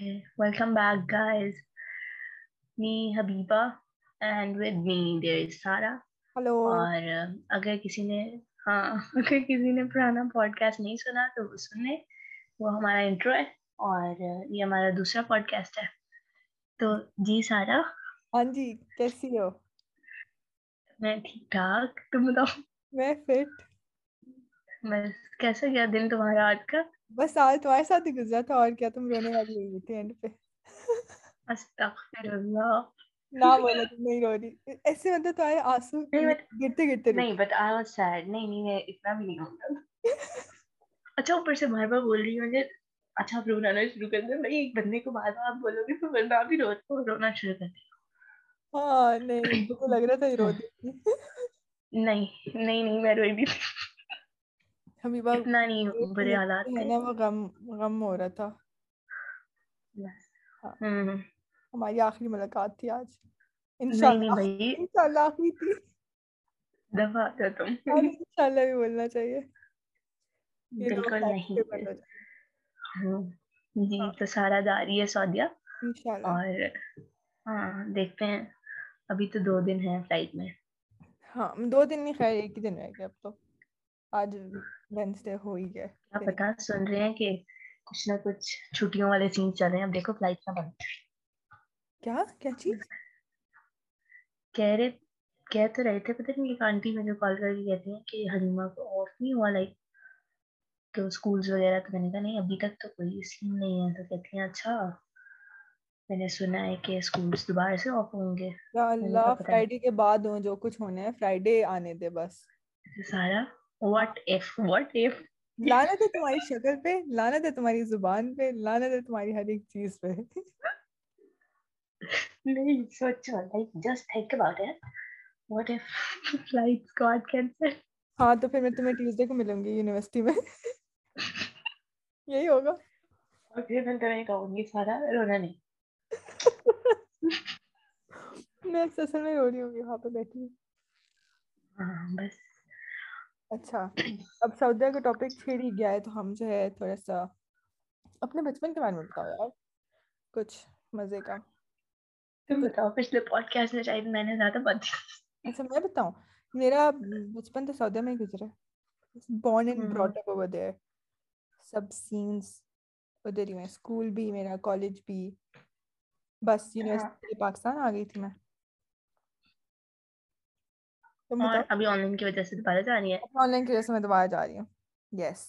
Okay, welcome back, guys. Me Habiba, and with me there is Sara. Hello. اور uh, اگر کسی نے ہاں اگر کسی نے پرانا پوڈ کاسٹ نہیں سنا تو وہ سن لیں وہ ہمارا انٹرو ہے اور uh, یہ ہمارا دوسرا پوڈ کاسٹ ہے۔ تو جی سارا۔ ہاں جی کیسی ہو؟ میں ٹھیک ٹھاک۔ تم بتاؤ۔ میں فٹ۔ بس کیسا گیا دن تمہارا آج کا؟ بس سال تمہارے ساتھ ہی گزرا تھا اور کیا تم رونے والی ہوئی تھی اینڈ پہ۔ استغفر اللہ نہ بولا تم نہیں رو رہی۔ ایسے مطلب تمہارے آنسو گرتے گرتے نہیں بٹ آئی واز سیڈ نہیں نہیں میں اتنا بھی نہیں اچھا اوپر سے بار بار بول رہی ہوں مجھے اچھا آپ رونا شروع کر دیں۔ بھائی ایک بندے کو بار بار بولو گے تو بندہ بھی رو رونا شروع کر ہاں نہیں لگ رہا تھا نہیں نہیں نہیں میں روئی بھی تھی۔ ہمیں اتنا نہیں برے حالات ہے وہ غم غم ہو رہا تھا۔ ہاں۔ ہماری آخری ملاقات تھی آج۔ انشاءاللہ آخری تھی۔ دفعہ آتا تم۔ انشاءاللہ بھی بولنا چاہیے۔ بالکل نہیں۔ ہاں۔ جی ہاں۔ تو سارا داری ہے سعودیہ۔ اور ہاں دیکھتے ہیں۔ ابھی تو دو دن ہیں فلائٹ میں۔ ہاں دو دن نہیں خیر ایک ہی دن رہ گیا اب تو۔ آج وینسڈے ہو ہی گیا آپ پتا؟ سن رہے ہیں کہ کچھ نہ کچھ چھٹیوں والے سین چل رہے ہیں۔ اب دیکھو فلائٹ نہ بند کیا؟ کیا چیز؟ کہہ رہے کہہ تو رہے تھے پتہ نہیں ایک آنٹی مجھے کال کر کے کہتی ہیں کہ حلیمہ کو آف نہیں ہوا لائک تو اسکولز وغیرہ تو میں نے کہا نہیں ابھی تک تو کوئی اسکیم نہیں ہے۔ تو کہتی ہیں اچھا۔ میں نے سنا ہے کہ اسکولز دوبارہ سے آف ہوں گے۔ یا اللہ فرائیڈے کے بعد ہوں جو کچھ ہونا ہے فرائیڈے آنے دے بس۔ اچھا، سارا۔ واٹ ایف واٹ ایف لانت ہے تمہاری شکل پہ لانت ہے تمہاری زبان پہ لانت ہے تمہاری ہر ایک چیز پہ۔ نہیں سوچو like just think about it what if flight got cancel ہاں تو پھر میں تمہیں ٹیوزڈے کو ملوں گی یونیورسٹی میں۔ یہی ہوگا۔ اور پھر میں تمہیں کہوں گی سارا رونا نہیں۔ میں اصل میں رو رہی ہوں گی وہاں پہ بیٹھی ہاں بس۔ اچھا۔ اب سعودیہ کا ٹاپک چھیڑ ہی گیا ہے تو ہم جو ہے تھوڑا سا اپنے بچپن کے بارے میں بتاؤ یار۔ کچھ مزے کا۔ تم بتاؤ پچھلے پوڈ کاسٹ میں میں نے زیادہ بات اچھا میں بتاؤں۔ میرا بچپن تو سعودیہ میں ہی گزرا born and brought up over there sub since ادھر ہی میں اسکول بھی میرا کالج بھی۔ بس ہاں۔ یونیورسٹی پاکستان آ گئی تھی میں۔ ابھی آن لائن کی وجہ سے دوبارہ جا رہی ہے۔ آن لائن کی وجہ سے میں دوبارہ جا رہی ہوں۔ یس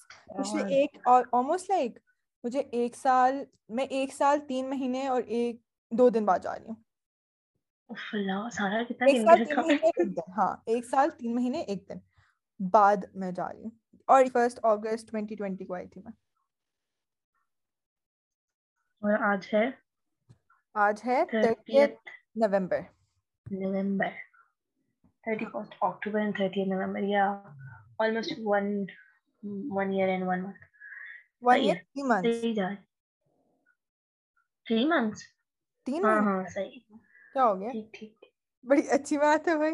ایک اور آلموسٹ لائک مجھے ایک سال میں ایک سال تین مہینے اور ایک دو دن بعد جا رہی ہوں۔ ہاں ایک سال تین مہینے ایک دن بعد میں جا رہی ہوں۔ اور فرسٹ اگست ٹوینٹی ٹوینٹی کو آئی تھی میں۔ اور آج ہے؟ آج ہے نومبر نومبر 31st October and 30th November. Yeah, almost one one year and one month. One three months. Three, three months. بڑی اچھی بات ہے پڑھے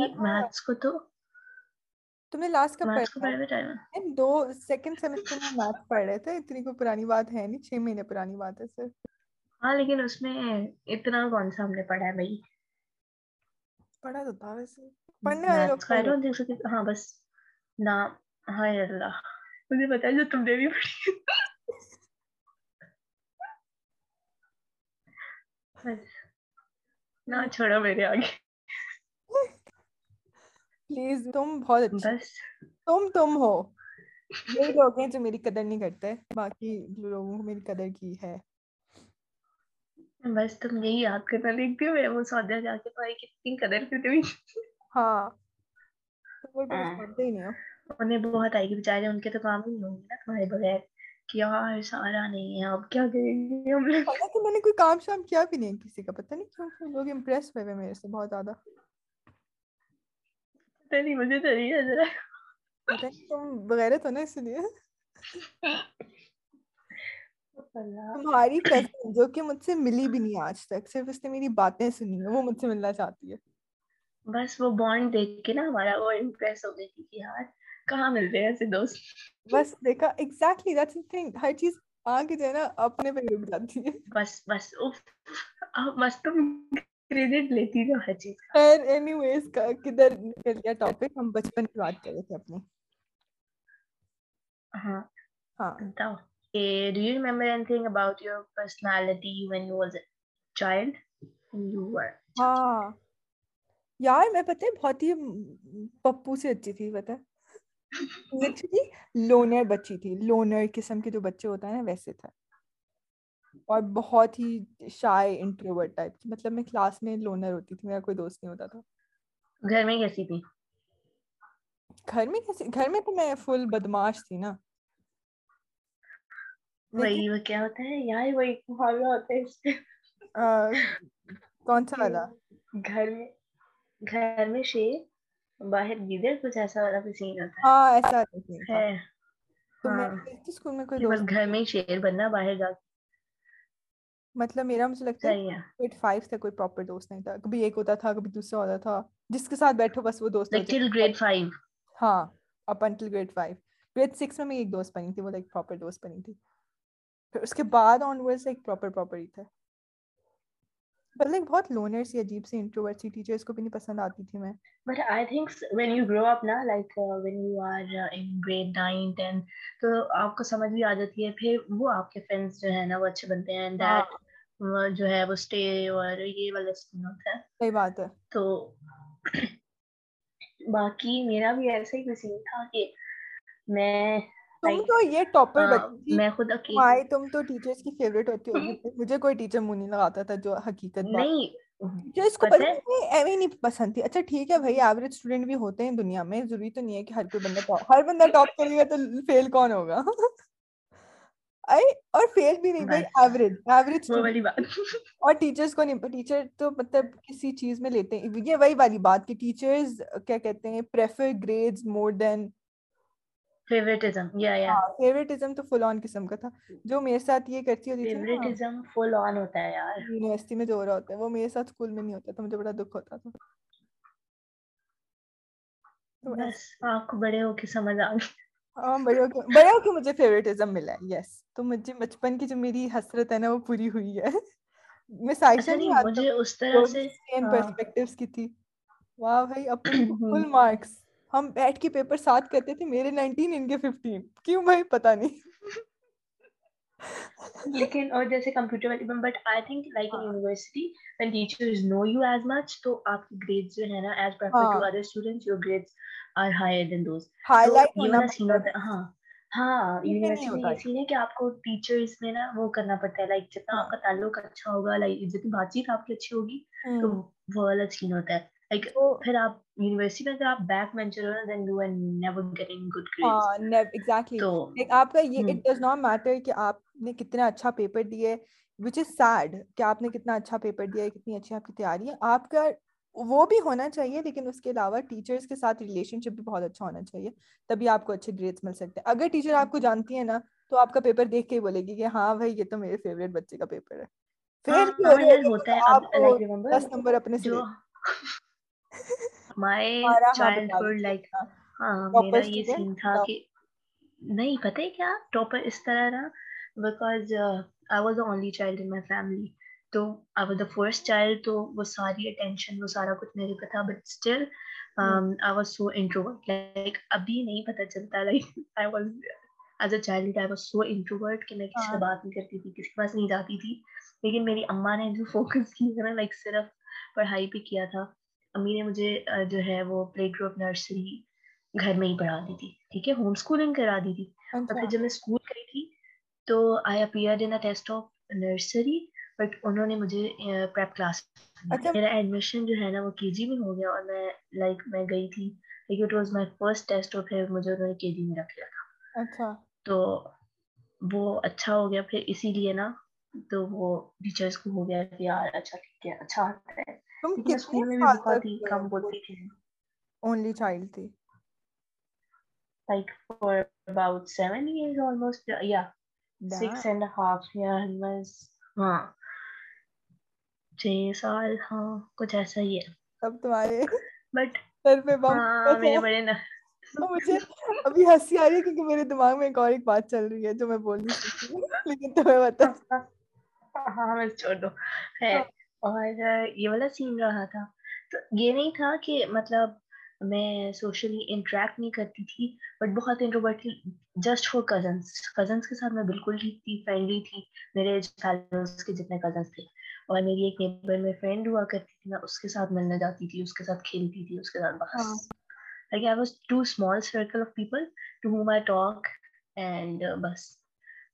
ہوئے تو تم نے لاسٹ کب پڑھا دو سیکنڈ سیمسٹر میں میتھ پڑھ رہے تھے اتنی کوئی پرانی بات ہے نہیں چھ مہینے پرانی بات ہے صرف۔ ہاں لیکن اس میں اتنا کون سا ہم نے پڑھا ہے بھائی؟ پڑھا تو تھا ویسے۔ پڑھنے والے لوگ خیر ہوں جیسے کہ ہاں بس۔ نا ہائے اللہ۔ مجھے پتا جو تم نے بھی پڑھی۔ نہ چھوڑو میرے آگے۔ پلیز تم بہت اچھے تم تم ہو۔ یہی لوگ ہیں جو میری قدر نہیں کرتے باقی لوگوں کو میری قدر کی ہے۔ بس تم یہی یاد کرنا دیکھتی ہو میں وہ سودیا جا کے پائی کتنی قدر کی تھی۔ ہاں۔ انہیں بہت آئے گی بےچارے ان کے تو کام ہی نہیں ہوں گے نا تمہارے بغیر سارا نہیں ہے اب کیا کریں گے میں نے کوئی کام شام کیا بھی نہیں کسی کا پتا نہیں کیوں لوگ امپریس ہوئے میرے سے بہت زیادہ۔ نہیں مجھے تو نہیں ہے تم بغیرت ہو نا اس تمہاری جو کہ مجھ سے ملی بھی نہیں آج تک صرف اس نے میری باتیں سنی ہیں وہ مجھ سے ملنا چاہتی ہے بس وہ بانڈ دیکھ کے نا ہمارا وہ امپریس ہو گئی تھی کہ یار کہاں ملتے ہیں ایسے دوست بس دیکھا ایگزیکٹلی دیٹس دی تھنگ ہر چیز آ کے جو ہے نا اپنے پہ رک جاتی ہے بس بس اوف بس تم کریڈٹ لیتی ہر چیز اینی ویز کا کدھر نکل گیا ٹاپک ہم بچپن کی بات کر رہے تھے اپنے ہاں۔ ہاں۔ Do you anything about your personality when you was a child you were ہاں۔ یار میں پتہ ہے بہت ہی پپو سے اچھی تھی پتہ لونر بچی تھی۔ لونر قسم کے جو بچے ہوتا ہے نا ویسے تھا اور بہت ہی شائے انٹروورٹ ٹائپ کی مطلب میں کلاس میں لونر ہوتی تھی میرا کوئی دوست نہیں ہوتا تھا۔ گھر میں کیسی تھی؟ گھر میں کیسی گھر میں تو میں فل بدماش تھی نا۔ وہی وہ کیا ہوتا ہے؟ یار وہی ہوتا ہے اس کون سا والا؟ گھر میں گھر میں شیر باہر کچھ ایسا والا بھی سین ہوتا ہے۔ ہاں ایسا ہے تو میں ہاں۔ اسکول میں کوئی گھر میں شیر بننا باہر جا کے مطلب میرا مجھے لگتا ہے ایٹ فائیو سے کوئی پراپر دوست نہیں تھا۔ کبھی ایک ہوتا تھا کبھی دوسرا ہوتا تھا۔ جس کے ساتھ بیٹھو بس وہ دوست ہاں up until grade five grade six میں میں ایک دوست بنی تھی وہ لائک پراپر دوست بنی تھی۔ پھر اس کے بعد آن ورڈ ایک پراپر پراپر ہی تھا بٹ لائک بہت لونر سی عجیب سی انٹروورٹ سی ٹیچرس کو بھی نہیں پسند آتی تھی میں۔ But I think when you grow up نا like when you are in grade nine ten تو آپ کو سمجھ بھی آ جاتی ہے۔ پھر وہ آپ کے فرینڈس جو ہیں نا وہ اچھے بنتے ہیں۔ اینڈ ہاں۔ دیٹ جو ہے وہ اسٹے اور یہ والا سین ہوتا ہے۔ صحیح بات ہے۔ تو باقی میرا بھی ایسا ہی سین تھا کہ میں تم تو یہ ٹاپر بچی میں خود اکیلی تم تو ٹیچرز کی فیوریٹ ہوتی ہوگی۔ مجھے کوئی ٹیچر منہ نہیں لگاتا تھا جو حقیقت نہیں۔ جو اس کو نہیں پسند تھی۔ اچھا ٹھیک ہے بھائی ایوریج اسٹوڈنٹ بھی ہوتے ہیں دنیا میں ضروری تو نہیں ہے کہ ہر کوئی بندہ ہر بندہ ٹاپ کرے گا تو فیل کون ہوگا؟ اور فیل بھی نہیں بھائی ایوریج ایوریج اور ٹیچرز کو نہیں ٹیچر تو مطلب کسی چیز میں لیتے ہیں۔ یہ وہی والی بات کہ ٹیچرز کیا کہتے ہیں prefer grades more than favouritism یا یا فیوریٹزم تو فل آن قسم کا تھا۔ جو میرے ساتھ یہ کرتی ہوتی تھی فیوریٹزم فل آن ہوتا ہے یار۔ یونیورسٹی میں جو ہو رہا ہوتا ہے وہ میرے ساتھ اسکول میں نہیں ہوتا تھا مجھے بڑا دکھ ہوتا تھا۔ بس آپ بڑے ہو کے سمجھ آ گئی ہاں، بڑوں کی بڑوں مجھے فیوریٹزم ملا ہے یس تو مجھے بچپن کی جو میری حسرت ہے نا وہ پوری ہوئی ہے۔ میں سائشہ اچھا، نہیں مجھے اس طرح سے سیم پرسپیکٹیوز ہاں۔ کی تھی۔ واہ بھائی اپنے فل مارکس ہم بیٹھ کے پیپر ساتھ کرتے تھے میرے 19 ان کے 15 کیوں بھائی؟ پتہ نہیں۔ لیکن اور جیسے کمپیوٹر والی but I think like in university when teachers know you as much تو آپ کی گریڈز جو ہے نا as per to other students your grades are higher than those ہاں۔ ہاں یونیورسٹی میں یہ سین ہے کہ آپ کو ٹیچرز میں نا وہ کرنا پڑتا ہے لائک جتنا آپ کا تعلق اچھا ہوگا لائک جتنی بات چیت آپ کی اچھی ہوگی تو وہ والا سین ہوتا ہے۔ آپ کا یہ اٹ ڈز ناٹ میٹر کہ آپ نے کتنا اچھا پیپر دیے وچ از سیڈ کہ آپ نے کتنا اچھا پیپر دیا ہے کتنی اچھی آپ کی تیاری ہے آپ کا وہ بھی ہونا چاہیے لیکن اس کے علاوہ ٹیچرس کے ساتھ ریلیشن شپ بھی بہت اچھا ہونا چاہیے تبھی آپ کو اچھے گریڈس مل سکتے ہیں اگر ٹیچر آپ کو جانتی ہے نا تو آپ کا پیپر دیکھ کے ہی بولے گی کہ ہاں بھائی یہ تو میرے فیوریٹ بچے کا پیپر ہے پھر ہوتا ہے دس نمبر اپنے سے مائی چائلڈہڈ لائک میرا یہ سین تھا کہ نہیں پتہ کیا؟ ٹاپر اس طرح رہا because I was the only child in my family تو I was the first child تو وہ ساری اٹینشن وہ سارا کچھ میرے پہ تھا but still I was so introvert like ابھی نہیں پتہ چلتا like I was as a child I was so introvert کہ میں کسی سے بات نہیں کرتی تھی کسی کے پاس نہیں جاتی تھی۔ لیکن میری اماں نے جو فوکس کیا نا لائک صرف پڑھائی پہ کیا تھا۔ امی نے مجھے جو ہے وہ پلے گروپ نرسری گھر میں ہی پڑھا دی تھی ٹھیک ہے؟ ہوم اسکولنگ کرا دی تھی۔ اور اچھا۔ پھر جب میں اسکول گئی تھی تو I appear in test of nursery but انہوں نے مجھے پریپ کلاس اچھا۔ میرا ایڈمیشن جو ہے نا وہ کے جی میں ہو گیا اور میں لائک میں گئی تھی لیکن it was my first test اور پھر مجھے انہوں نے کے جی میں رکھ لیا تھا۔ اچھا۔ تو وہ اچھا ہو گیا پھر اسی لیے نا تو وہ ٹیچرس کو ہو گیا کہ یار اچھا ٹھیک ہے اچھا آتا ہے۔ تم اونلی چائلڈ تھی like for about years almost یا اینڈ ہاف یا بس ہاں سال ہاں کچھ ایسا ہی ہے تمہارے بٹ سر پہ میرے بڑے نا مجھے ابھی ہنسی آ رہی ہے کیونکہ میرے دماغ میں ایک اور ایک بات چل رہی ہے جو میں بول نہیں سکتی لیکن تمہیں بتا ہاں ہمیں چھوڑ دو خیر اور یہ والا سین رہا تھا۔ تو یہ نہیں تھا کہ مطلب میں سوشلی انٹریکٹ نہیں کرتی تھی بٹ بہت انٹروورٹ تھی جسٹ فور کزنس کزنس کے ساتھ میں بالکل ٹھیک تھی فرینڈلی تھی۔ میرے کے جتنے کزنس تھے۔ اور میری ایک نیبر میں فرینڈ ہوا کرتی تھی میں اس کے ساتھ ملنے جاتی تھی اس کے ساتھ کھیلتی تھی اس کے ساتھ بس۔ I was too small circle of people to whom I talk and uh, بس۔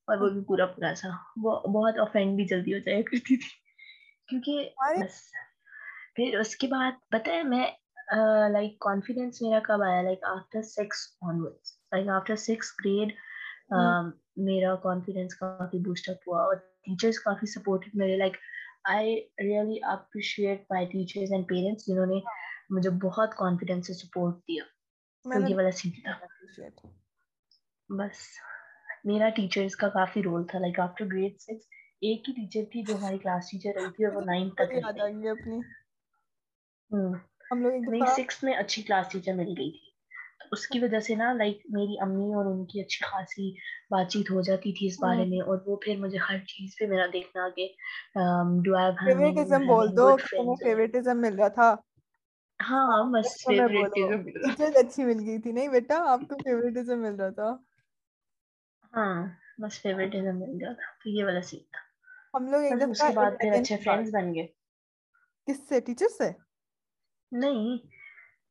اور وہ بھی پورا پورا سا۔ وہ بہت افینڈ بھی جلدی ہو جایا کرتی تھی۔ کیونکہ بس پھر اس کے بعد پتہ ہے میں لائک کانفیڈینس میرا کب آیا؟ Like after six onwards like after six grade میرا کانفیڈینس کافی بوسٹ اپ ہوا اور ٹیچرس کافی سپورٹڈ میرے like I really appreciate my teachers and parents جنہوں نے مجھے بہت کانفیڈینس سے سپورٹ دیا۔ تو یہ والا سین تھا۔ بس میرا ٹیچرز کا کافی رول تھا۔ لائک آفٹر گریڈ سکس ایک ہی ٹیچر تھی جو ہماری کلاس ٹیچر رہی تھی اور وہ نائنتھ تک یاد آ گئی اپنی۔ ہم لوگ سکس میں اچھی کلاس ٹیچر مل گئی تھی۔ اس کی وجہ سے نا لائک میری امی اور ان کی اچھی خاصی بات چیت ہو جاتی تھی اس بارے میں اور وہ پھر مجھے ہر چیز پہ میرا دیکھنا کہ ڈو آئی فیوریٹزم بول دو فیوریٹزم مل رہا تھا۔ ہاں بس فیوریٹزم اچھی مل گئی تھی۔ نہیں بیٹا آپ کو فیوریٹزم مل رہا تھا۔ ہاں بس فیوریٹزم مل گیا تھا۔ تو یہ والا سین تھا۔ ہم لوگ ایک اس کے بعد پھر اچھے فرینڈز بن گئے۔ کس سے؟ ٹیچر سے؟ نہیں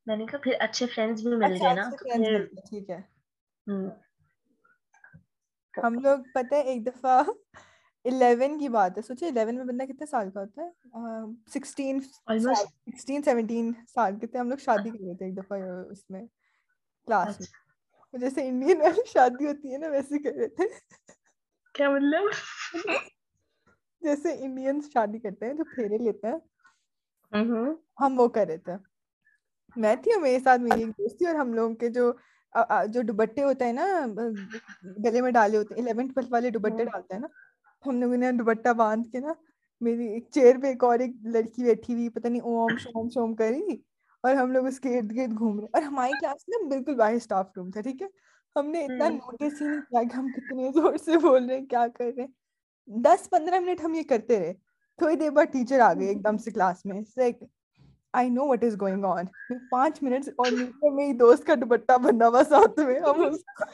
میں نے کہا پھر اچھے فرینڈز بھی مل گئے نا ٹھیک ہے۔ ہم لوگ پتہ ہے ایک دفعہ الیون کی بات ہے سوچے الیون میں بندہ کتنے سال کا ہوتا ہے؟ سکسٹین سکسٹین سیونٹین سال کے تھے ہم لوگ شادی کر رہے تھے ایک دفعہ اس میں کلاس میں۔ جیسے انڈین والی شادی ہوتی ہے نا ویسے کر رہے تھے کیا مطلب؟ جیسے انڈین شادی کرتے ہیں جو پھیرے لیتے ہیں ہم وہ کر رہے تھے میں تھی اور میرے ساتھ میری ایک دوست تھی اور ہم لوگوں کے جو جو دوبٹے ہوتے ہیں نا گلے میں ڈالے ہوتے ہیں الیون ٹویلتھ والے دوبٹے ڈالتے ہیں نا۔ ہم لوگوں نے دوبٹہ باندھ کے نا میری ایک چیئر پہ ایک اور ایک لڑکی بیٹھی ہوئی پتہ نہیں اوم شوم شوم کری اور ہم لوگ اس کے ارد گرد گھوم رہے اور ہماری کلاس میں بالکل باہر اسٹاف روم تھا ٹھیک ہے۔ ہم نے اتنا نوٹس ہی نہیں کیا کہ ہم کتنے زور سے بول رہے ہیں کیا کر رہے ہیں۔ دس پندرہ منٹ ہم یہ کرتے رہے۔ تھوڑی دیر بعد ٹیچر آ گئے ایک دم سے کلاس میں۔ آئی know what is going on پانچ منٹ اور میری دوست کا دوپٹہ ہوا ساتھ میں۔ ہم اس کو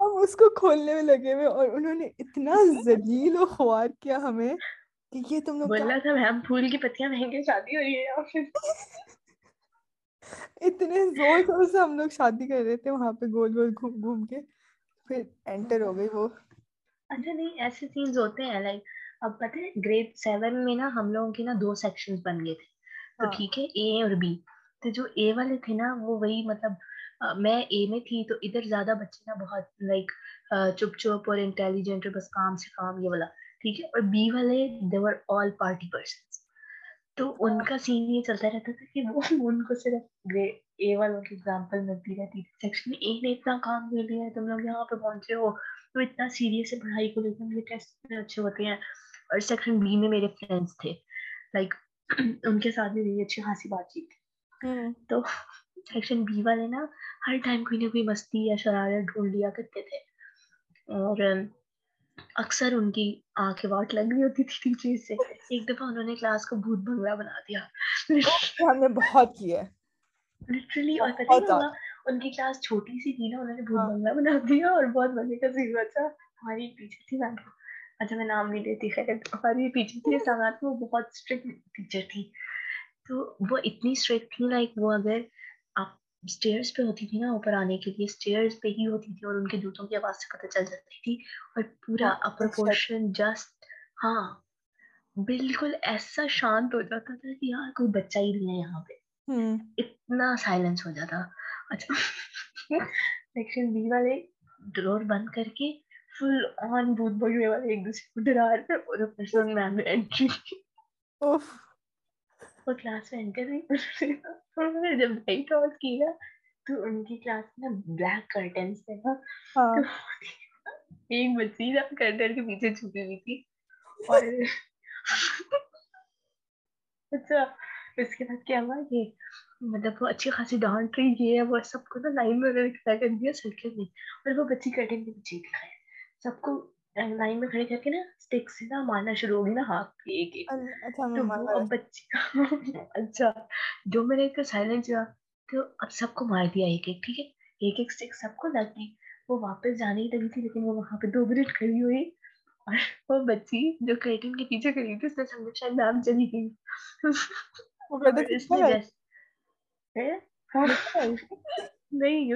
ہم اس کو کھولنے میں لگے ہوئے اور انہوں نے اتنا ذلیل و خوار کیا ہمیں کہ یہ تم لوگ بولا تھا میم پھول کی پتیاں شادی ہو رہی ہے پھر اتنے زور زور سے ہم لوگ شادی کر رہے تھے وہاں پہ گول گول گھوم گھوم کے۔ پھر انٹر ہو گئی وہ۔ اچھا نہیں ایسے سینز ہوتے ہیں لائک اب پتہ ہے گریڈ سیون میں نا ہم لوگوں کے نا دو سیکشن بن گئے تھے۔ تو ٹھیک ہے اے اور بی تو جو اے والے تھے نا وہ وہی مطلب میں اے میں تھی تو ادھر زیادہ بچے نا بہت لائک چپ چپ اور انٹیلیجنٹ اور بس کام سے کام یہ والا۔ ٹھیک ہے اور بی والے دیور آل پارٹی پرسنس تو ان کا سین یہ چلتا رہتا تھا کہ وہ ان کو صرف اے والوں کی ایگزامپل ملتی رہتی۔ تھی سیکشن اے نے اتنا کام کر لیا ہے تم لوگ یہاں پہ پہنچے ہو۔ تو اتنا سیریس ہے پڑھائی کو لے کے میرے ٹیسٹ اچھے ہوتے ہیں۔ اور سیکشن بی میں میرے فرینڈس تھے۔ لائک ان کے ساتھ بھی میری اچھی خاصی بات چیت تھی۔ تو سیکشن بی والے نا ہر ٹائم کوئی نہ کوئی مستی یا شرارت ڈھونڈ لیا کرتے تھے۔ اور اکثر ان کی آنکھیں واٹ لگ رہی ہوتی تھی چیز سے۔ ایک دفعہ انہوں نے کلاس کو بھوت بنگلہ بنا دیا۔ ہم نے بہت کیا لٹرلی اور پتہ ہوگا ان کی کلاس چھوٹی سی تھی نا انہوں نے بھوت بنگلہ بنا دیا اور بہت مزے کا سین بچا ہماری پیچھے تھی میم اچھا میں نام نہیں لیتی خیر ہماری پیچھے تھی ساتھ وہ بہت اسٹرکٹ ٹیچر تھی تو وہ اتنی اسٹرکٹ تھی لائک وہ اگر آپ اسٹیئرس پہ ہوتی تھی نا اوپر آنے کے لیے اسٹیئرس پہ ہی ہوتی تھی اور ان کے جوتوں کی آواز سے پتہ چل جاتی تھی اور پورا اپر پورشن جسٹ ہاں بالکل ایسا شانت ہو جاتا تھا کہ یار کوئی بچہ ہی نہیں ہے یہاں پہ اتنا سائلنس ہو جاتا اچھا سیکشن بی والے ڈور بند کر کے فل آن بھوت بگڑے والے ایک دوسرے کو ڈرا رہے اور اپنے سنگ میم نے انٹری وہ کلاس میں انٹر ہوئی جب لائٹ آف کیا تو ان کی کلاس میں بلیک کرٹنس تھے نا۔ ایک بچی جب کرٹن کے پیچھے چھپی ہوئی تھی۔ اور اچھا اس کے بعد کیا ہوا کہ مطلب وہ اچھی خاصی ڈانٹ رہی ہے وہ سب کو نا لائن میں کھڑا کر دیا سرکل میں اور وہ بچی کرٹن کے پیچھے دکھائے سب کو لائن میں کھڑے کر کے نا اسٹک سے نا مارنا شروع ہو گئی نا ہاتھ پہ ایک ایک۔ اچھا تو بچی اچھا جو میں نے ایک سائلنٹ ہوا تو اب سب کو مار دیا ایک ایک ٹھیک ہے؟ ایک ایک اسٹک سب کو لگ گئی۔ وہ واپس جانے ہی لگی تھی لیکن وہ وہاں پہ دو منٹ کھڑی ہوئی۔ اور وہ بچی جو کرٹن کے پیچھے کھڑی تھی اس نے سمجھا شاید نام چلی گئی۔ جیسے نہیں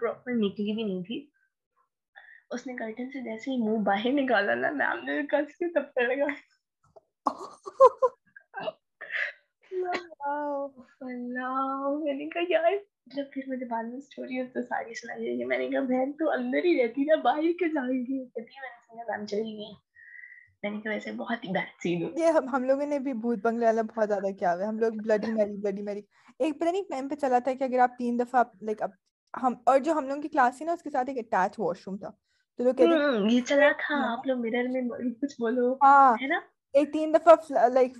پراپر نکلی بھی نہیں تھی اس نے کرٹن سے جیسے ہی منہ باہر نکالا نا میم نے کس کے تب لگا میں نے کہا یار جب پھر مجھے بعد میں اسٹوری تو ساری سنائی میں نے کہا بہن تو اندر ہی رہتی نا باہر کے جائے گی کہتی میں نے سمجھا میم چلی گئی میں نے کہا ویسے بہت ہی بیڈ سین یہ ہم لوگوں نے بھی بھوت بنگلے والا بہت زیادہ کیا ہوا ہے۔ ہم لوگ بلڈی میری بلڈی میری ایک پتہ نہیں ٹائم پہ چلا تھا کہ اگر آپ تین دفعہ لائک اب ہم اور جو ہم لوگوں کی کلاس تھی نا اس کے ساتھ ایک اٹیچ واش روم تھا۔ تو لوگ کہتے یہ چلا تھا۔ آپ لوگ میرر میں کچھ بولو ہاں۔ ہے نا؟ ایک تین دفعہ لائک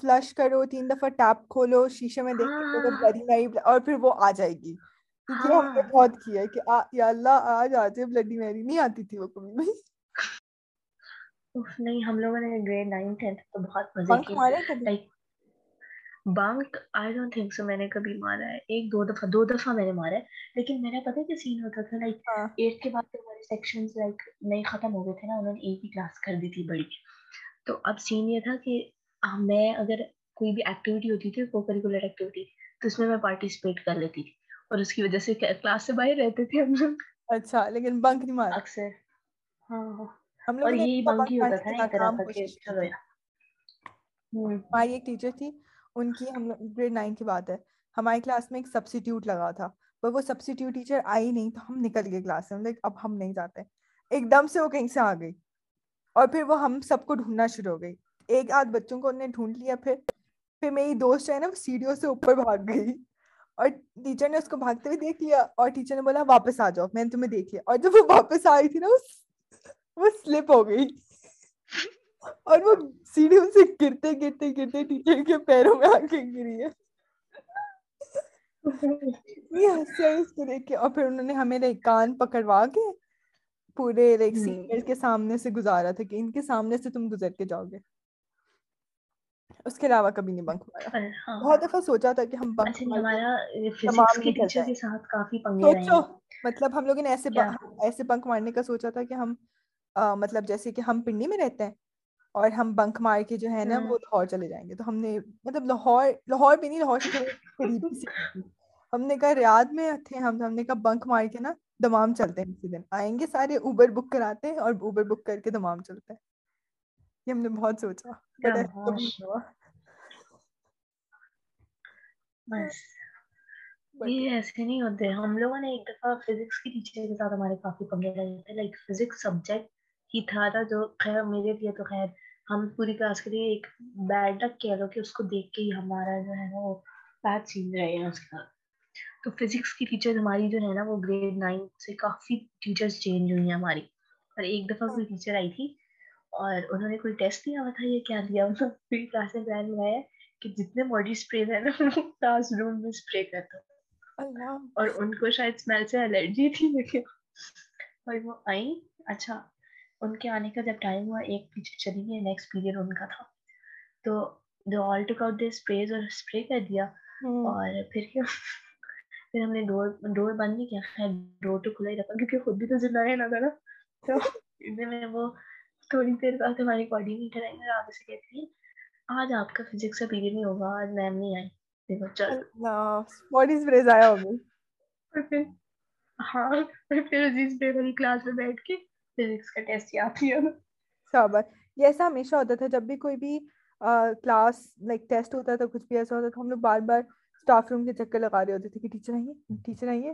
فلش کرو تین دفعہ ٹیپ کھولو شیشے میں دیکھ کے بلڈی میری اور پھر وہ آ جائے گی۔ کیونکہ ہم نے بہت کیا ہے کہ یا اللہ آج آ جائے بلڈی میری نہیں آتی تھی وہ کبھی بھی۔ نہیں ہم لوگوں نے گریڈ نائن ٹینتھ تو بہت مزے کیے۔ Like bunk I don't think so میں نے کبھی مارا ہے۔ ایک دو دفعہ دو دفعہ میں نے مارا ہے۔ لیکن میرا پتہ کیا سین ہوتا تھا؟ لائک ایٹ کے بعد ہمارے سیکشن لائک نئے ختم ہو گئے تھے نا انہوں نے ایک ہی کلاس کر دی تھی بڑی۔ تو اب سین یہ تھا کہ میں اگر کوئی بھی ایکٹیویٹی ہوتی تھی کو کریکولر ایکٹیویٹی تو اس میں میں پارٹیسپیٹ کر لیتی تھی۔ اور اس کی وجہ سے کلاس سے باہر رہتے تھے ہم لوگ۔ اچھا لیکن بنک نہیں مارا۔ اکثر۔ ہاں۔ ہم لوگ کہ چلو ہماری ایک ٹیچر تھی ان کی ہم گریڈ نائن کی بات ہے ہماری کلاس میں ایک سبسٹیوٹ لگا تھا پر وہ سبسٹیوٹ ٹیچر آئی نہیں تو ہم نکل گئے کلاس سے لائک اب ہم نہیں جاتے۔ ایک دم سے وہ کہیں سے آ گئی۔ اور پھر وہ ہم سب کو ڈھونڈنا شروع ہو گئی۔ ایک آدھ بچوں کو انہیں ڈھونڈ لیا پھر پھر میری دوست جو ہے نا وہ سیڑھیوں سے اوپر بھاگ گئی۔ اور ٹیچر نے اس کو بھاگتے ہوئے دیکھ لیا اور ٹیچر نے بولا واپس آ جاؤ میں نے تمہیں دیکھ لیا۔ اور جب وہ واپس آئی تھی نا وہ سلپ ہو گئی۔ اور وہ سیڑھیوں سے گرتے گرتے گرتے ٹیچر کے پیروں میں آ کے گری ہے۔ اس کو دیکھ کے۔ اور پھر انہوں نے ہمیں کان پکڑوا کے پورے لائک سینئر کے سامنے سے گزارا تھا کہ ان کے سامنے سے تم گزر کے جاؤ گے۔ اس کے علاوہ کبھی نہیں بنک مارا بہت دفعہ سوچا تھا کہ ہم بنک فزکس کے ٹیچر کے ساتھ کافی پنگے رہے ہیں۔ مطلب ہم لوگوں نے ایسے ایسے بنک مارنے کا سوچا تھا کہ ہم مطلب جیسے کہ ہم پنڈی میں رہتے ہیں اور ہم بنک مار کے جو ہے نا وہ لاہور چلے جائیں گے۔ تو ہم نے مطلب لاہور لاہور بھی نہیں لاہور سے ہم نے کہا ریاض میں تھے ہم ہم نے کہا بنک مار کے نا دمام چلتے ہیں کسی دن۔ آئیں گے سارے اوبر بک کراتے ہیں اور اوبر بک کر کے دمام چلتے ہیں۔ یہ ہم نے بہت سوچا۔ یہ ایسے نہیں ہوتے۔ ہم لوگوں نے ایک دفعہ فزکس کی ٹیچر کے ساتھ ہمارے کافی پنگے لگے تھے۔ لائک فزکس سبجیکٹ ہی تھا تھا جو خیر میرے لیے تو خیر۔ ہم پوری کلاس کے لیے ایک بیڈ لک کہہ لو کہ اس کو دیکھ کے ہی ہمارا جو ہے نا وہ بیڈ سین رہے ہیں اس کا۔ تو فزکس کی ٹیچر ہماری جو ہے نا وہ گریڈ نائن سے کافی ٹیچرس چینج ہوئی ہیں ہماری۔ اور ایک دفعہ کوئی ٹیچر آئی تھی اور انہوں نے کوئی ٹیسٹ دیا ہوا تھا یہ کیا دیا؟ انہوں نے پوری کلاس میں پلان بنایا کہ جتنے باڈی اسپرے ہے نا کلاس روم میں اسپرے کرتا۔ اور ان کو شاید اسمیل سے الرجی تھی لیکن اور وہ آئی اچھا ان کے آنے کا جب ٹائم ہوا ایک پیچھے چلی گئی نیکسٹ پیریڈ ان کا تھا۔ تو دو all took out their sprays اور اسپرے کر دیا۔ اور پھر کیا؟ پھر ہم نے ڈور ڈور بند نہیں کیا خیر ڈور تو کھلا ہی رکھا کیونکہ خود بھی تو زندہ ہے نا۔ ذرا تو میں وہ تھوڑی دیر بعد ہماری کوآڈینیٹر آئی اور آگے سے کہتی ہے آج آپ کا فزکس کا پیریڈ نہیں ہوگا آج میم نہیں آئی دیکھو چل۔ باڈی اسپریز آیا ہوگا اور پھر ہاں پھر عزیز والی کلاس میں بیٹھ کے فزکس کا ٹیسٹ یاد شاباش یہ ایسا ہمیشہ ہوتا تھا جب بھی کوئی بھی کلاس لائک ٹیسٹ ہوتا تھا کچھ بھی ایسا ہوتا تھا ہم لوگ بار بار اسٹاف روم کے چکر لگا رہے ہوتے تھے کہ ٹیچر آئیے ٹیچر آئیے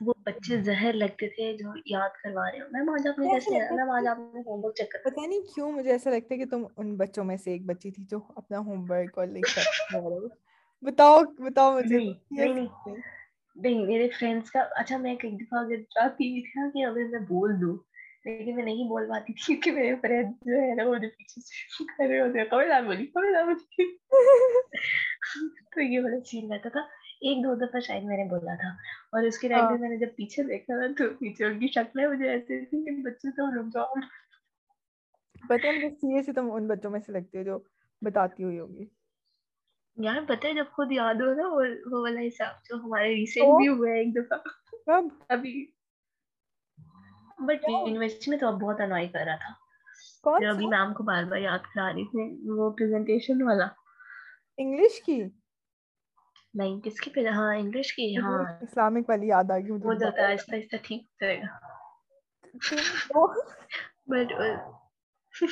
وہ بچے زہر لگتے تھے جو یاد کروا رہے ہو میم آج آپ نے ٹیسٹ لیا میم آج آپ نے ہوم ورک چیک کرا پتہ نہیں کیوں مجھے ایسا لگتا ہے کہ تم ان بچوں میں سے ایک بچی تھی جو اپنا ہوم ورک اور لکھ بتاؤ بتاؤ مجھے۔ نہیں میرے فرینڈس کا اچھا میں ایک دفعہ اگر چاہتی تھی نا کہ اگر میں بول دوں لیکن میں نہیں بول پاتی تھی کہ میرے فرینڈ جو ہے نا وہ مجھے پیچھے سے کر رہے ہوتے کبھی نہ بولی کبھی نہ بولی تو یہ بڑا سین رہتا تھا۔ ایک دو دفعہ شاید میں نے بولا تھا۔ اور اس کے ٹائم ہاں۔ پہ میں نے جب پیچھے دیکھا نا تو پیچھے ان کی شکلیں مجھے ایسے تھی کہ بچے تو رک جاؤ پتہ ہے مجھے سیریسلی تم ان بچوں میں سے لگتی ہو جو بتاتی ہوئی ہوگی۔ یار پتہ ہے جب خود یاد ہو نا وہ والا حساب جو ہمارے ریسنٹ بھی ہوا ہے ایک دفعہ۔ کب؟ ابھی۔ بٹ یونیورسٹی میں تو اب بہت انوائے کر رہا تھا۔ پھر ابھی میم کو بار بار یاد کرا رہی تھی وہ پریزنٹیشن والا۔ انگلش کی؟ نہیں کس کی پہ ہاں انگلش کی ہاں۔ اسلامک والی یاد آ گئی وہ جاتا ہے آہستہ آہستہ ٹھیک جائے گا۔ بٹ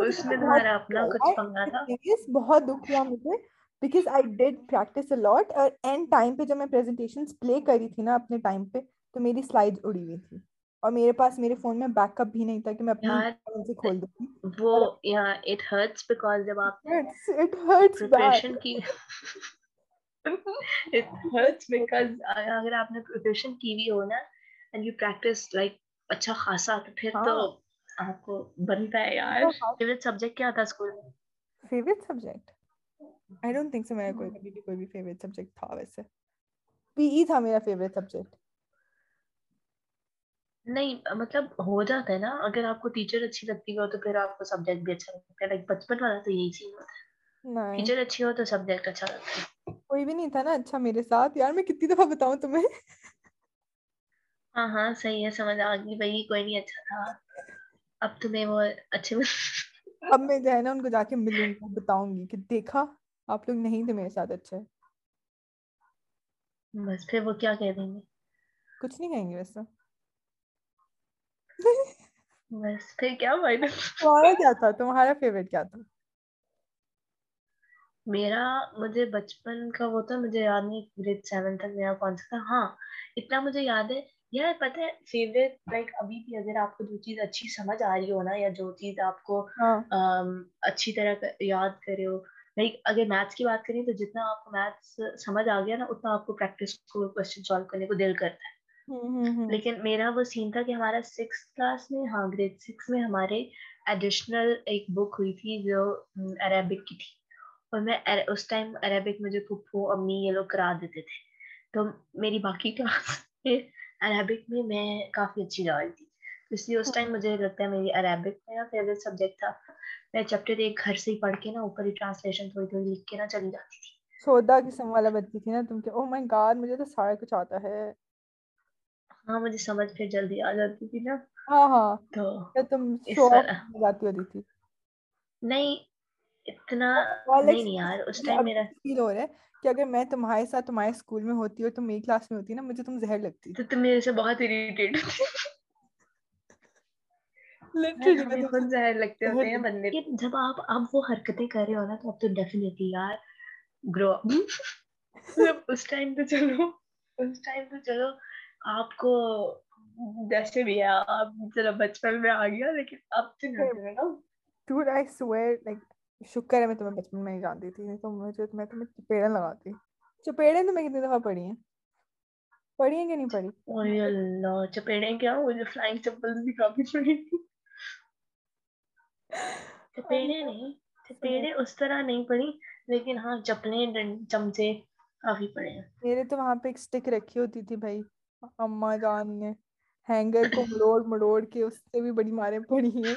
اس میں تمہارا اپنا کچھ پنگا تھا۔ بہت دکھ ہوا مجھے because I did practice a lot اور اینڈ ٹائم پہ جب میں پریزنٹیشن پلے کری تھی نا اپنے ٹائم پہ تو میری سلائڈ اڑی ہوئی تھی اور میرے پاس میرے فون میں بیک اپ بھی نہیں تھا کہ میں اپنی سے کھول دوں۔ وہ یہاں اٹ ہرٹس بیکاز جب آپ اٹ ہرٹس پریپریشن کی اٹ ہرٹس بیکاز اگر آپ نے پریپریشن کی بھی ہو نا اینڈ یو پریکٹس لائک اچھا خاصا تو پھر تو آپ کو بنتا ہے یار۔ فیوریٹ سبجیکٹ کیا تھا اسکول میں؟ Favourite subject I don't think so میرا کوئی کبھی بھی کوئی بھی فیوریٹ سبجیکٹ تھا ویسے۔ پی ای تھا میرا فیوریٹ سبجیکٹ نہیں مطلب ہو جاتا ہے نا۔ اگر آپ کو ٹیچر اچھی لگتی ہو تو پھر آپ کو سبجیکٹ بھی اچھا لگتا ہے۔ لائک بچپن والا تو یہی چیز ہوتا ہے۔ ٹیچر اچھی ہو تو سبجیکٹ اچھا لگتا ہے۔ کوئی بھی نہیں تھا نا اچھا میرے ساتھ۔ یار میں کتنی دفعہ بتاؤں تمہیں؟ ہاں ہاں صحیح ہے سمجھ آ گئی۔ بھائی کوئی نہیں اچھا تھا۔ اب تمہیں وہ اچھے اب میں جو ہے نا ان کو جا کے ملوں گی بتاؤں گی کہ دیکھا آپ لوگ نہیں تھے میرے ساتھ اچھے۔ بس پھر وہ کیا کہہ دیں گے؟ کچھ نہیں کہیں گے ویسے۔ بس پھر کیا فائدہ؟ تمہارا کیا تھا؟ تمہارا فیوریٹ کیا تھا؟ میرا مجھے بچپن کا وہ تھا مجھے یاد نہیں گریڈ سیون تک میرا کون سا تھا؟ ہاں اتنا مجھے یاد ہے یار پتہ ہے فیوریٹ لائک ابھی بھی اگر آپ کو جو چیز اچھی سمجھ آ رہی ہو نا یا جو چیز آپ کو اچھی طرح یاد کرے ہو لائک اگر میتھس کی بات کریں تو جتنا آپ کو میتھس سمجھ آ گیا نا اتنا آپ کو پریکٹس کو کوشچن سالو کرنے کو دل کرتا ہے۔ لیکن میرا وہ سین تھا کہ ہمارا سکس کلاس میں ہاں گریڈ سکس میں ہمارے ایڈیشنل ایک بک ہوئی تھی جو عربک کی تھی۔ اور میں اس ٹائم عربک مجھے پھپھو امی یہ لوگ کرا دیتے تھے۔ تو میری باقی کلاس میں عربک میں میں کافی اچھی جا رہی تھی۔ اس لیے اس ٹائم مجھے لگتا ہے میری عربک میرا فیوریٹ سبجیکٹ تھا۔ میں چیپٹر ایک گھر سے ہی پڑھ کے نا اوپر ہی ٹرانسلیشن تھوڑی تھوڑی لکھ کے نا چلی جاتی تھی۔ سودا قسم والا بچی تھی نا تم کے او مائی گاڈ مجھے تو سارا کچھ آتا ہے۔ ہاں مجھے سمجھ پھر جلدی آ جاتی تھی نا۔ ہاں ہاں۔ تو تم شو جاتی ہوتی تھی۔ نہیں اتنا نہیں یار اس ٹائم میرا فیل ہو رہا ہے۔ کہ اگر میں تمہارے ساتھ تمہارے اسکول میں ہوتی اور تم میری کلاس میں ہوتی نا مجھے تم زہر لگتی۔ تو تم میرے سے بہت اریٹیٹ ہمیں خود زہر لگتے ہوتے ہیں بندے۔ جب آپ اب وہ حرکتیں کر رہے ہو نا تو اب تو ڈیفینیٹلی یار گرو اپ اس ٹائم تو چلو اس ٹائم تو چلو۔ آپ کو جیسے بھی ہے آپ چلو بچپن میں آ گیا لیکن اب تو swear, like, شکر ہے میں تمہیں بچپن میں ہی جانتی تھی نہیں تو مجھے میں تمہیں چپیڑن لگاتی۔ چپیڑیں تمہیں کتنی دفعہ پڑھی ہیں؟ پڑھی ہیں کہ نہیں پڑھی؟ اوہ اللہ چپیڑیں کیا مجھے فلائنگ چپل بھی کافی پڑھی۔ چپیڑیں نہیں چپیڑیں اس طرح نہیں پڑھی لیکن ہاں چپلیں چمچے کافی پڑے ہیں۔ میرے تو وہاں پہ ایک اسٹک رکھی ہوتی تھی بھائی اما جان نے ہینگر کو مڑوڑ مڑوڑ کے اس سے بھی بڑی ماریں پڑی ہیں۔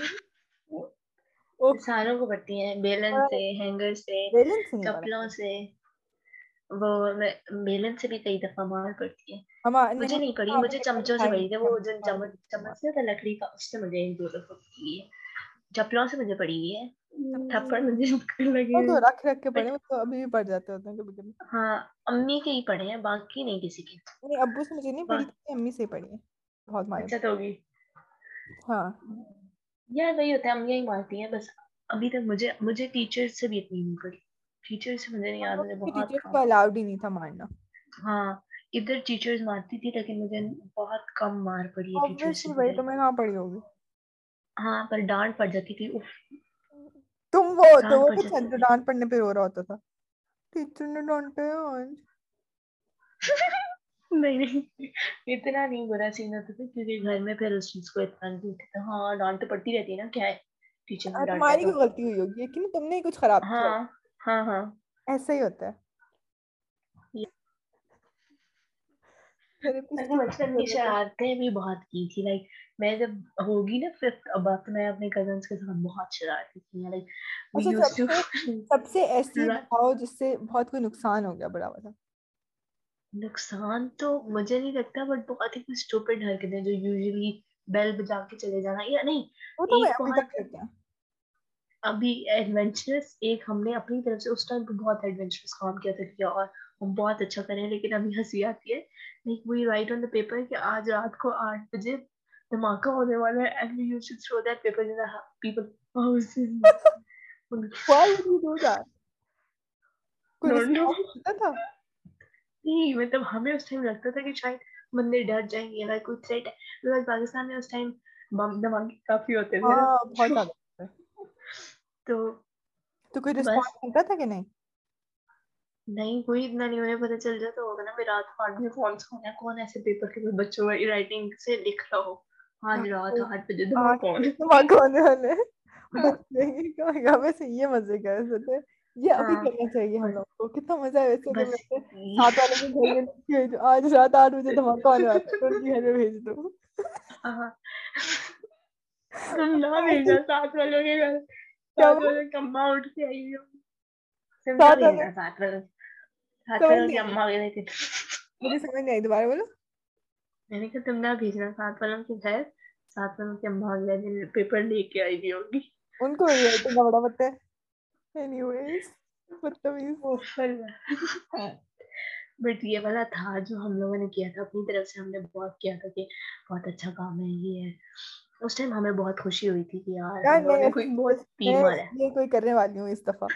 ساروں کو پڑتی ہیں بیلن سے ہینگر سے چپلوں سے وہ بیلن سے بھی کئی دفعہ مار پڑتی ہے مجھے نہیں پڑی مجھے چمچوں سے پڑی تھی۔ وہ چمچ چمچ سے تھا لکڑی کا اس سے مجھے ایک دو دفعہ پڑی ہے۔ چپلوں سے مجھے پڑی ہوئی ہے۔ تھپڑ مجھے تو رکھ رکھ کے پڑھے تو ابھی بھی پڑ جاتے ہوتے ہیں کبھی کبھی۔ ہاں امی کے ہی پڑھے ہیں باقی نہیں کسی کے۔ نہیں ابو سے مجھے نہیں پڑھی امی سے پڑھی ہے بہت مارے اچھا تو ہوگی۔ ہاں۔ یار وہی ہوتا ہے امیاں ہی مارتی ہیں بس ابھی تک مجھے مجھے ٹیچر سے بھی اتنی نہیں پڑی ٹیچر سے مجھے نہیں یاد مجھے بہت الاؤڈ ہی نہیں تھا مارنا ہاں ادھر ٹیچرز مارتی تھی لیکن مجھے بہت کم مار پڑی ہے ٹیچر سے بھائی تمہیں کہاں پڑی ہوگی ہاں پر ڈانٹ پڑ جاتی تھی اف تم وہ تو وہ چند ڈانٹ پڑنے پہ رو رہا ہوتا تھا ٹیچر نے ڈانٹا ہے آج نہیں نہیں۔ اتنا نہیں برا سین ہوتا تھا کیونکہ گھر میں پھر اس چیز کو اتنا نہیں ہوتا تھا ہاں ڈانٹ تو پڑتی رہتی ہے نا کیا ہے؟ ٹیچر تمہاری کوئی غلطی ہوئی ہوگی کہ تم نے کچھ خراب کیا۔ ہاں ہاں ہاں۔ ایسا ہی ہوتا ہے۔ بچپن کی شرارتیں بھی بہت کی تھی۔ لائک میں جب ہوگی نا ففتھ وقت میں اپنے کزنس کے ساتھ بہت شرارتی تھی لائک اچھا، سب سے ایسی جس سے بہت کوئی نقصان ہو گیا بڑا والا۔ نقصان تو مجھے نہیں لگتا بٹ بہت ہی اسٹوپڈ حرکتیں جو یوزلی بیل بجا کے چلے جانا یا نہیں ابھی ایڈونچرس ایک ہم نے اپنی طرف سے اس ٹائم پہ بہت ایڈونچرس کام کیا تھا کیا اور ہم بہت اچھا کریں لیکن ابھی ہنسی آتی ہے۔ Like we write on the paper کہ آج رات کو آٹھ بجے دھماکہ ہونے والا ہے and use to throw that paper in people house why would you do that? کوئی رسپانس تھا؟ نہیں مطلب ہمیں اس ٹائم لگتا تھا کہ شاید بندے ڈر جائیں گے اگر کوئی تھریٹ ہے۔ بیکاز پاکستان میں اس ٹائم بم دھماکے کافی ہوتے تھے۔ ہاں بہت زیادہ تو تو کوئی رسپانس ملتا تھا کہ نہیں؟ نہیں کوئی اتنا نہیں انہیں پتہ چل جاتا ہوگا نا رات کو آٹھ بجے فون سے کون ایسے پیپر کے بچوں میں رائٹنگ سے لکھ رہا ہو۔ آج رات آٹھ بجے دھماکہ ہونے والے ویسے یہ مزے کا ہے یہ ابھی کرنا چاہیے ہم لوگ کو کتنا مزہ ہے ویسے آج رات آٹھ بجے دھماکہ ہونے والا ہے کے گھر میں بھیج دو۔ تم نہ بھیجنا سات والوں کے گھر سات والے کما اٹھ کے آئی ہو مجھے سمجھ نہیں آئی دوبارہ بولو میں نے کہا تم نہ بھیجنا والوں کے گھر والوں کی اماں پیپر لے کے آئی ہوگی ان کو بڑا پتہ ہے بٹ یہ والا تھا جو ہم لوگوں نے کیا تھا اپنی طرف سے ہم نے بہت کیا تھا کہ بہت اچھا کام ہے یہ۔ ہے اس ٹائم ہمیں بہت خوشی ہوئی تھی کہ یار یہ کوئی کرنے والی ہوں اس دفعہ۔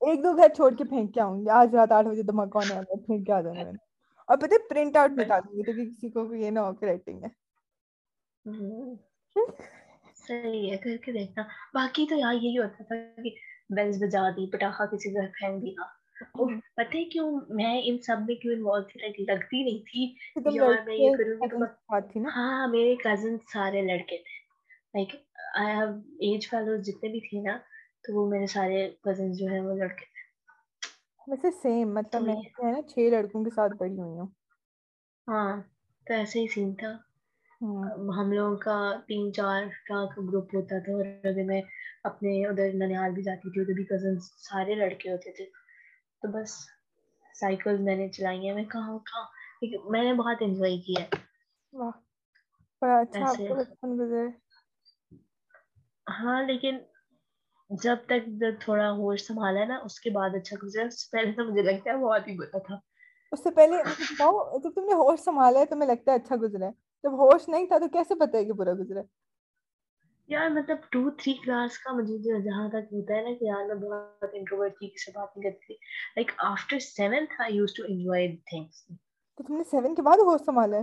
ایک دو گھر چھوڑ کے پھینک کے آؤں گی۔ آج رات آٹھ بجے دھماکہ ہونے والا ہے پھینک کے آ جانا میں اور پتہ پرنٹ آؤٹ نکالوں گی تاکہ کسی کو یہ نہ ہو کہ رائٹنگ ہے۔ صحیح ہے کر کے دیکھنا۔ باقی تو یہاں یہی ہوتا تھا کہ بیلز بجا دی پٹاخا کسی گھر پھینک دیا پتہ ہے کیوں؟ میں ان سب میں کیوں انوالو تھی؟ لگتی نہیں تھی۔ یار میں یہ کروں گی ہاں میرے کزن سارے لڑکے تھے۔ Like I have age fellows جتنے بھی تھے نا تو وہ میرے سارے کزن جو ہیں وہ لڑکے تھے۔ ویسے سیم مطلب میں نا چھ لڑکوں کے ساتھ بڑی ہوئی ہوں۔ ہاں تو ایسے ہی سین تھا۔ ہم لوگوں کا تین چار کا گروپ ہوتا تھا اور اگر میں اپنے ادھر ننیال بھی جاتی تھی ادھر بھی کزن سارے لڑکے ہوتے تھے۔ تو بس سائیکل میں نے چلائی ہیں۔ میں کہاں کہاں؟ میں نے بہت انجوائے کیا۔ اچھا ہاں لیکن جب تک تھوڑا ہوش سنبھالا ہے نا اس کے بعد اچھا گزرا۔ اس سے پہلے تو مجھے لگتا ہے بہت ہی برا تھا۔ اس سے پہلے جب تم نے ہوش سنبھالا ہے تمہیں لگتا ہے اچھا گزرا ہے۔ جب ہوش نہیں تھا تو کیسے پتہ ہے کہ برا گزرا یار مطلب ٹو تھری کلاس کا مجھے جہاں تک ہوتا ہے نا کہ یار میں بہت انٹروورٹ تھی کسی بات نہیں کرتی like after seventh I use to enjoy things تو تم نے سیون کے بعد ہوش سنبھالا ہے؟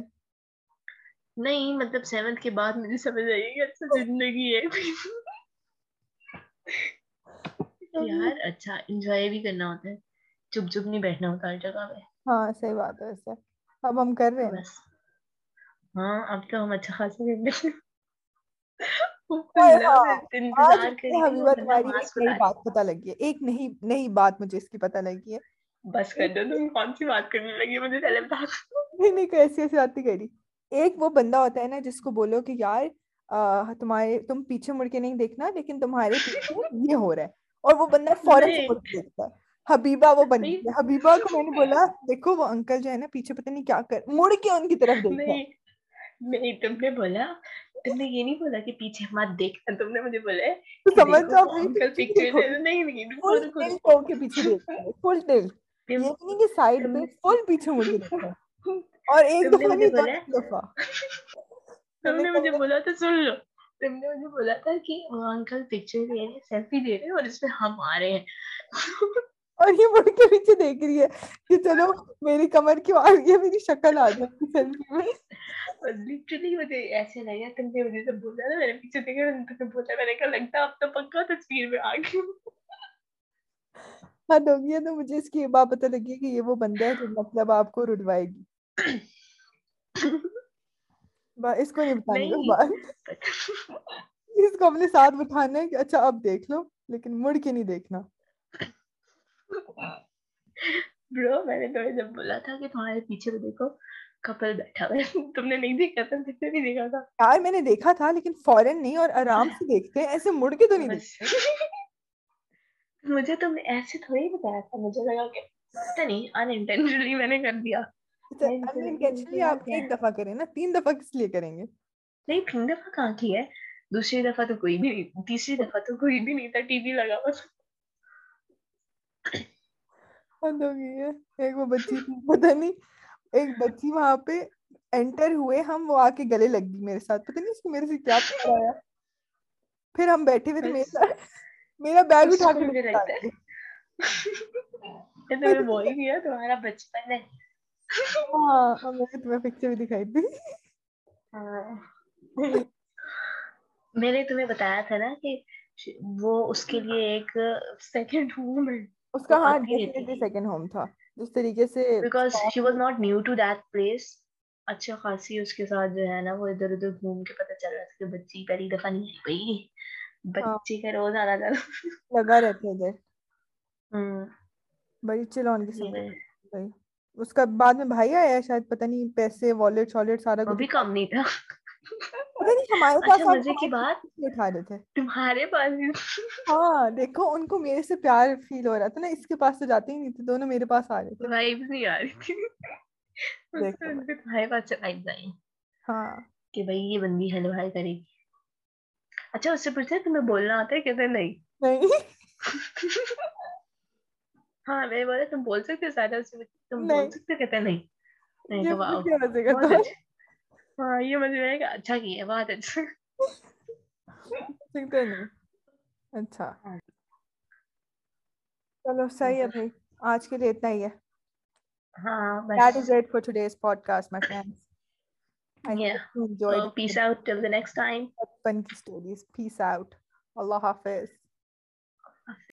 نہیں مطلب سیونتھ کے بعد مجھے سمجھ آئی کہ اچھا زندگی ہے۔ یار اچھا انجوائے بھی کرنا ہوتا ہے۔ چپ چپ نہیں بیٹھنا ہوتا ہر جگہ پہ۔ ہاں صحیح بات ہے اب ہم کر رہے ہیں۔ بس۔ ہاں اب تو ہم اچھا خاصا کر رہے بات پتہ لگی ہے۔ ایک نہیں نئی بات مجھے اس کی پتہ لگی ہے۔ بس کر دو تم کون سی بات کرنے لگی؟ مجھے پہلے بتا نہیں نہیں ایسی ایسی بات نہیں کری۔ ایک وہ بندہ ہوتا ہے نا جس کو بولو کہ یار تمہارے تم پیچھے مڑ کے نہیں دیکھنا لیکن تمہارے پیچھے یہ ہو رہا ہے۔ اور وہ بندہ فوراً دیکھتا ہے۔ حبیبہ وہ بندی ہے حبیبہ کو میں نے بولا دیکھو وہ انکل جو ہے نا پیچھے پتہ نہیں کیا کر مڑ کے ان کی طرف دیکھا نہیں تم نے بولا تم نے یہ نہیں بولا کہ پیچھے مت دیکھنا تم نے مجھے بولا سمجھ جاؤ انکل نہیں نہیں فل کے پیچھے فل یہ نہیں کہ سائیڈ پہ فل پیچھے مڑ کے اور ایک دفعہ نہیں دو دفعہ۔ تم نے مجھے بولا تو سن لو۔ تم نے مجھے بولا تھا کہ وہ انکل پکچر لے رہے سیلفی لے رہے اور اس میں ہم آ رہے ہیں۔ اور یہ مڑ کے پیچھے دیکھ رہی ہے کہ چلو میری کمر کیوں آ رہی ہے؟ میری شکل آ جائے سیلفی میں۔ لٹرلی مجھے ایسے لگا تم نے مجھے بولا نا میں نے پیچھے دیکھا تم نے بولا میں نے کہا لگتا اب تو پکا تصویر میں آ گئی گیا تو مجھے اس کی بات پتہ لگی کہ یہ وہ بندہ ہے جو مطلب آپ کو رلوائے گی اس کو نہیں اس کو اپنے ساتھ بٹھانا ہے کہ اچھا اب دیکھ لو لیکن مڑ کے نہیں دیکھنا برو میں نے تمہیں جب بولا تھا کہ تمہارے پیچھے بھی دیکھو کپل بیٹھا ہے تم نے نہیں دیکھا تھا کس نے نہیں دیکھا تھا۔ یار میں نے دیکھا تھا لیکن فورن نہیں اور آرام سے دیکھتے ہیں ایسے مڑ کے تو نہیں دیکھتے۔ مجھے تم نے ایسے تھوڑی بتایا تھا مجھے لگا کہ پتہ نہیں ان انٹینشنلی میں نے کر دیا۔ انٹینشنلی آپ ایک دفعہ کریں نا تین دفعہ کس لیے کریں گے؟ نہیں تین دفعہ کہاں کی ہے؟ دوسری دفعہ تو کوئی بھی نہیں تیسری دفعہ تو کوئی بھی نہیں تھا ٹی وی لگا ہوا۔ ہے ایک وہ بچی پتہ نہیں۔ ایک بچی وہاں پہ انٹر ہوئے ہم وہ آ کے گلے لگ گئی میرے ساتھ۔ پتہ نہیں اس کو میرے سے کیا آیا۔ پھر ہم بیٹھے ہوئے تھے میرے ساتھ۔ میرا بیگ اٹھا کے تمہارا بچپن ہے۔ ہاں میں نے تمہیں پکچر بھی دکھائی تھی۔ میں نے تمہیں بتایا تھا نا کہ وہ اس کے لیے ایک سیکنڈ ہوم ہے۔ اس کا ہاں سیکنڈ ہوم تھا۔ جس طریقے سے because she was not new to that place اچھا خاصی اس کے ساتھ جو ہے نا وہ ادھر ادھر گھوم کے پتہ چل رہا تھا کہ بچی پہلی دفعہ نہیں آئی بچی کا روز آنا تھا۔ لگا رہتے ادھر۔ بڑی چلون کی سب اس کا بعد میں بھائی آیا شاید پتہ نہیں پیسے والیٹ شالٹ سارا کچھ بھی کم نہیں تھا۔ ہمارے پاس اچھا مزے کی بات؟ اٹھا رہے تھے؟ تمہارے پاس ہاں دیکھو ان کو میرے سے پیار فیل ہو رہا تھا نا اس کے پاس تو جاتے ہی نہیں تھے دونوں میرے پاس آ رہے تھے۔ وائبس نہیں آ رہی تھی۔ تمہارے پاس وائبس آئی ہاں۔ کہ بھائی یہ بندی ہائی کرے گی۔ اچھا اس سے پوچھتے تمہیں بولنا آتا ہے کہتے نہیں؟ نہیں۔ ہاں میں بولا تم بول سکتے سارا اس سے تم بول سکتے کہتے نہیں؟ تو ہاں یہ مجھے میں اچھا کیا بہت اچھا سکتے نہیں اچھا چلو صحیح ہے بھائی آج کے لیے اتنا ہی ہے ہاں that is it for today's podcast my friends I yeah hope you enjoyed so peace out till the next time fun stories peace out Allah Hafiz